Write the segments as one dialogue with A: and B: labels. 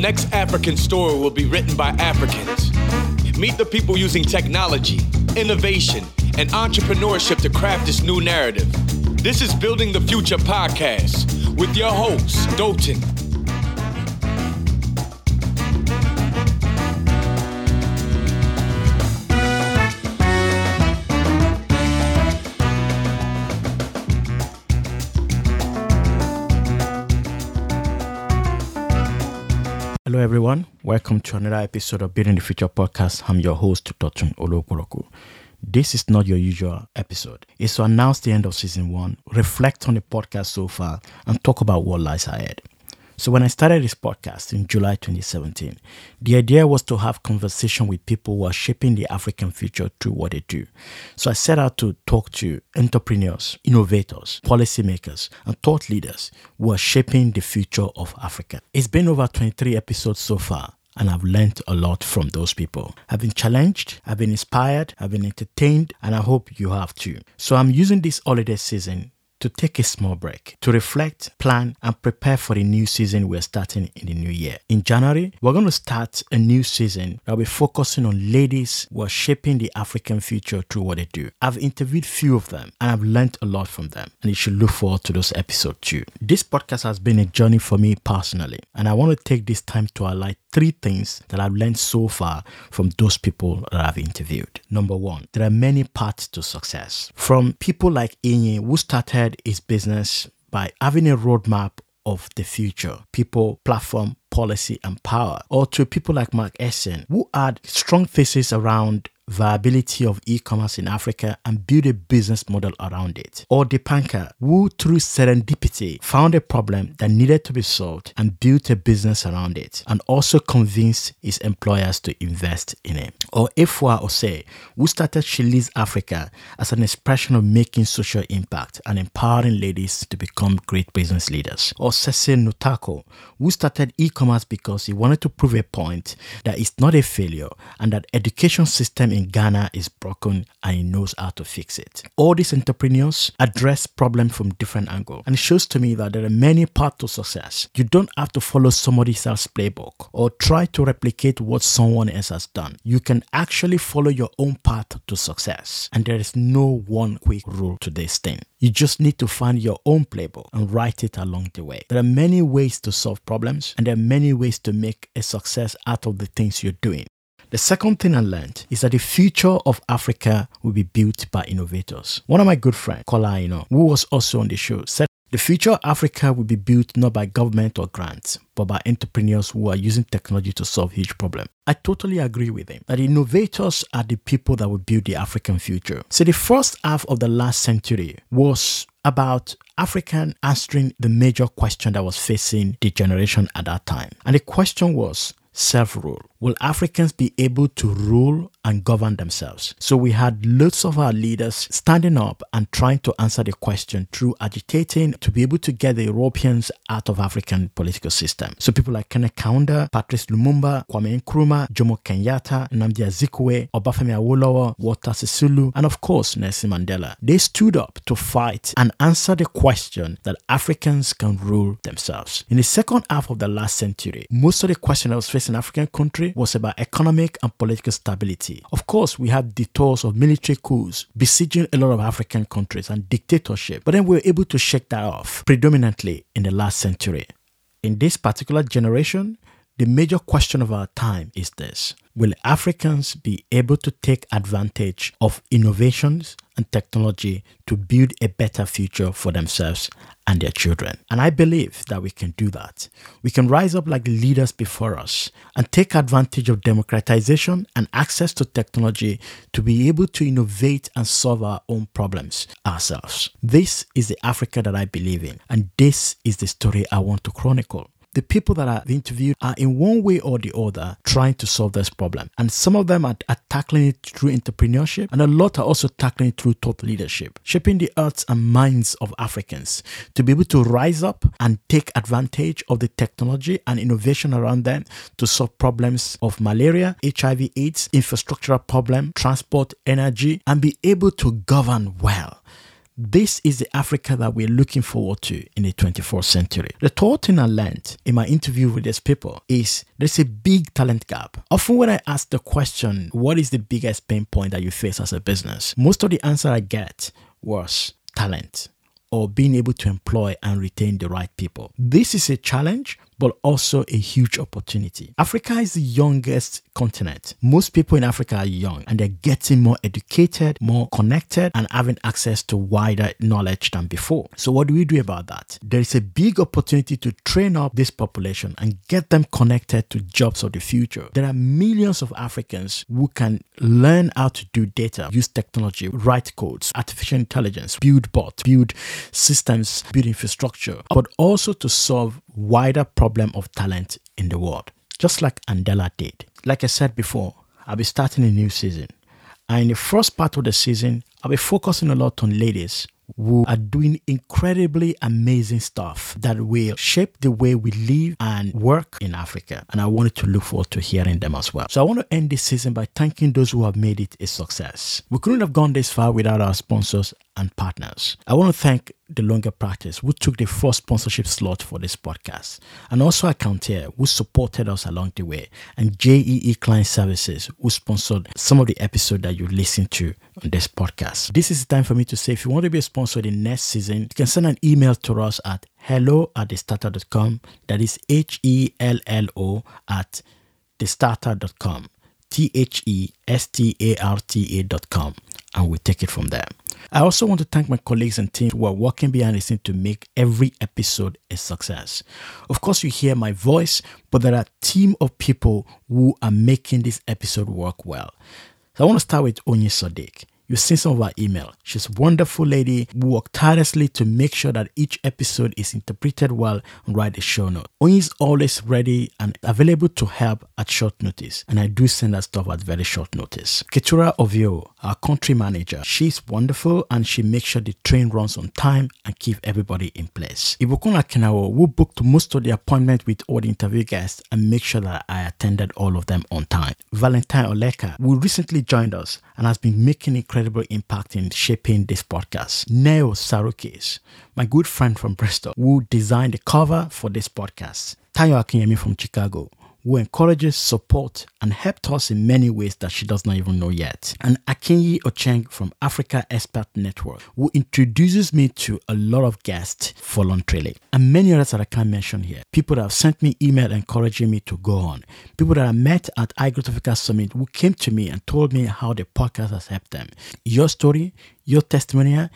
A: next African story will be written by Africans. Meet the people using technology, innovation, and entrepreneurship to craft this new narrative. This is Building the Future podcast with your host, Dotun.
B: Hello, everyone. Welcome to another episode of Building the Future podcast. I'm your host, Dotun Olowoporoku. This is not your usual episode. It's to announce the end of season one, reflect on the podcast so far, and talk about what lies ahead. So when I started this podcast in July 2017, the idea was to have conversation with people who are shaping the African future through what they do. So I set out to talk to entrepreneurs, innovators, policymakers, and thought leaders who are shaping the future of Africa. It's been over 23 episodes so far and I've learned a lot from those people. I've been challenged, I've been inspired, I've been entertained, and I hope you have too. So I'm using this holiday season to take a small break, to reflect, plan, and prepare for the new season we're starting in the new year. In January, we're going to start a new season that will be focusing on ladies who are shaping the African future through what they do. I've interviewed few of them and I've learned a lot from them, and you should look forward to those episodes too. This podcast has been a journey for me personally, and I want to take this time to highlight three things that I've learned so far from those people that I've interviewed. Number one, there are many paths to success. From people like Inye, who started his business by having a roadmap of the future, people, platform, policy, and power, or to people like Mark Essien, who had strong thesis around viability of e-commerce in Africa and build a business model around it. Or Dipankar, who through serendipity found a problem that needed to be solved and built a business around it and also convinced his employers to invest in it. Or Afua Osei, who started She Leads Africa as an expression of making social impact and empowering ladies to become great business leaders. Or Sese Nutako, who started e-commerce because he wanted to prove a point that it's not a failure and that education system in Ghana is broken and he knows how to fix it. All these entrepreneurs address problems from different angles and it shows to me that there are many paths to success. You don't have to follow somebody else's playbook or try to replicate what someone else has done. You can actually follow your own path to success and there is no one quick rule to this thing. You just need to find your own playbook and write it along the way. There are many ways to solve problems and there are many ways to make a success out of the things you're doing. The second thing I learned is that the future of Africa will be built by innovators. One of my good friends, Kola Aina, who was also on the show, said the future of Africa will be built not by government or grants, but by entrepreneurs who are using technology to solve huge problems. I totally agree with him that innovators are the people that will build the African future. So the first half of the last century was about African answering the major question that was facing the generation at that time. And the question was self rule. Will Africans be able to rule and govern themselves? So we had lots of our leaders standing up and trying to answer the question through agitating to be able to get the Europeans out of African political system. So people like Kenneth Kaunda, Patrice Lumumba, Kwame Nkrumah, Jomo Kenyatta, Nnamdi Azikiwe, Obafemi Awolowo, Walter Sisulu, and of course Nelson Mandela. They stood up to fight and answer the question that Africans can rule themselves. In the second half of the last century, most of the question that was facing African country was about economic and political stability. Of course, we had detours of military coups besieging a lot of African countries and dictatorship, but then we were able to shake that off predominantly in the last century. In this particular generation, the major question of our time is this Will Africans be able to take advantage of innovations and technology to build a better future for themselves and their children? And I believe that we can do that. We can rise up like leaders before us and take advantage of democratization and access to technology to be able to innovate and solve our own problems ourselves. This is the Africa that I believe in, and this is the story I want to chronicle the people that I've interviewed are in one way or the other trying to solve this problem. And some of them are, are tackling it through entrepreneurship, and a lot are also tackling it through thought leadership, shaping the hearts and minds of Africans to be able to rise up and take advantage of the technology and innovation around them to solve problems of malaria, HIV, AIDS, infrastructural problem, transport, energy, and be able to govern well. This is the Africa that we're looking forward to in the 24th century. The thought thing I learned in my interview with these people is there's a big talent gap. Often when I ask the question, what is the biggest pain point that you face as a business? Most of the answer I get was talent or being able to employ and retain the right people. This is a challenge, but also a huge opportunity. Africa is the youngest continent. Most people in Africa are young and they're getting more educated, more connected, and having access to wider knowledge than before. So, what do we do about that? There is a big opportunity to train up this population and get them connected to jobs of the future. There are millions of Africans who can learn how to do data, use technology, write codes, artificial intelligence, build bots, build systems, build infrastructure, but also to solve wider problem of talent in the world, just like Andela did. Like I said before, I'll be starting a new season. And in the first part of the season, I'll be focusing a lot on ladies who are doing incredibly amazing stuff that will shape the way we live and work in Africa. And I wanted to look forward to hearing them as well. So I want to end this season by thanking those who have made it a success. We couldn't have gone this far without our sponsors and partners. I want to thank the Longer Practice, who took the first sponsorship slot for this podcast, and also Accountier, who supported us along the way, and JEE Client Services, who sponsored some of the episodes that you listen to on this podcast. This is the time for me to say if you want to be a sponsor in next season, you can send an email to us at hello at thestarta.com. That is H E L L O at thestarta.com. T H E S T A R T A.com. And we take it from there. I also want to thank my colleagues and team who are working behind the scenes to make every episode a success. Of course, you hear my voice, but there are a team of people who are making this episode work well. So I want to start with Onye Sadiq. You've seen some of our email. She's a wonderful lady who worked tirelessly to make sure that each episode is interpreted well and write the show notes. Onye is always ready and available to help at short notice, and I do send that stuff at very short notice. Ketura Ovio, our country manager, she's wonderful and she makes sure the train runs on time and keep everybody in place. Ibukun Akenawo, who booked most of the appointment with all the interview guests and make sure that I attended all of them on time. Valentine Oleka, who recently joined us and has been making incredible impact in shaping this podcast. Neo Sarukis, my good friend from Bristol, who designed the cover for this podcast. Tayo Akinyemi from Chicago, who encourages, support, and helped us in many ways that she does not even know yet. And Akinyi Ocheng from Africa Expert Network, who introduces me to a lot of guests voluntarily. And many others that I can't mention here. People that have sent me email encouraging me to go on. People that I met at iGrowth Africa Summit who came to me and told me how the podcast has helped them. Your story, your testimonial,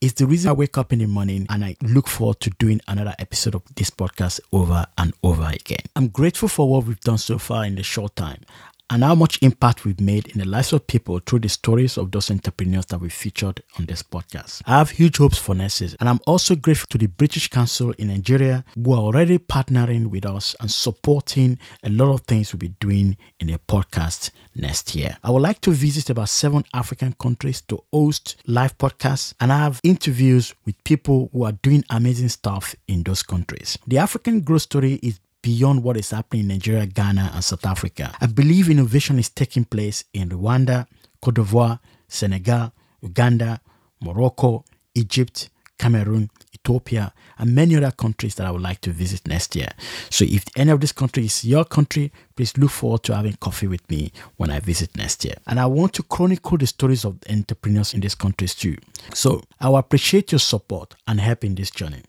B: is the reason I wake up in the morning and I look forward to doing another episode of this podcast over and over again. I'm grateful for what we've done so far in the short time and how much impact we've made in the lives of people through the stories of those entrepreneurs that we featured on this podcast. I have huge hopes for season, and I'm also grateful to the British Council in Nigeria who are already partnering with us and supporting a lot of things we'll be doing in the podcast next year. I would like to visit about seven African countries to host live podcasts and have interviews with people who are doing amazing stuff in those countries. The African growth story is beyond what is happening in Nigeria, Ghana, and South Africa. I believe innovation is taking place in Rwanda, Cote d'Ivoire, Senegal, Uganda, Morocco, Egypt, Cameroon, Ethiopia, and many other countries that I would like to visit next year. So if any of these countries is your country, please look forward to having coffee with me when I visit next year. And I want to chronicle the stories of entrepreneurs in these countries too. So I will appreciate your support and help in this journey.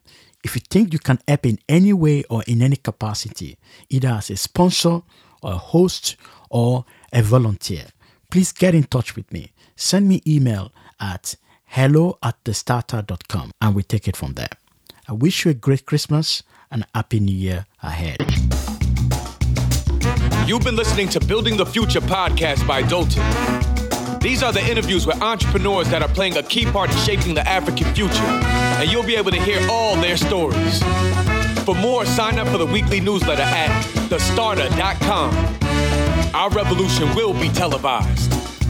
B: If you think you can help in any way or in any capacity, either as a sponsor or a host or a volunteer, please get in touch with me. Send me email at hello at thestarta.com and we take it from there. I wish you a great Christmas and a happy new year ahead.
A: You've been listening to Building the Future podcast by Dotun. These are the interviews with entrepreneurs that are playing a key part in shaping the African future, and you'll be able to hear all their stories. For more, sign up for the weekly newsletter at thestarta.com. Our revolution will be televised.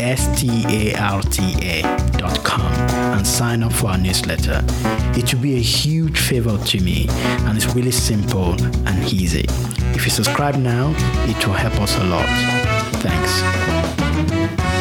B: S T A R T A.com and sign up for our newsletter. It will be a huge favor to me and it's really simple and easy. If you subscribe now, it will help us a lot. Thanks.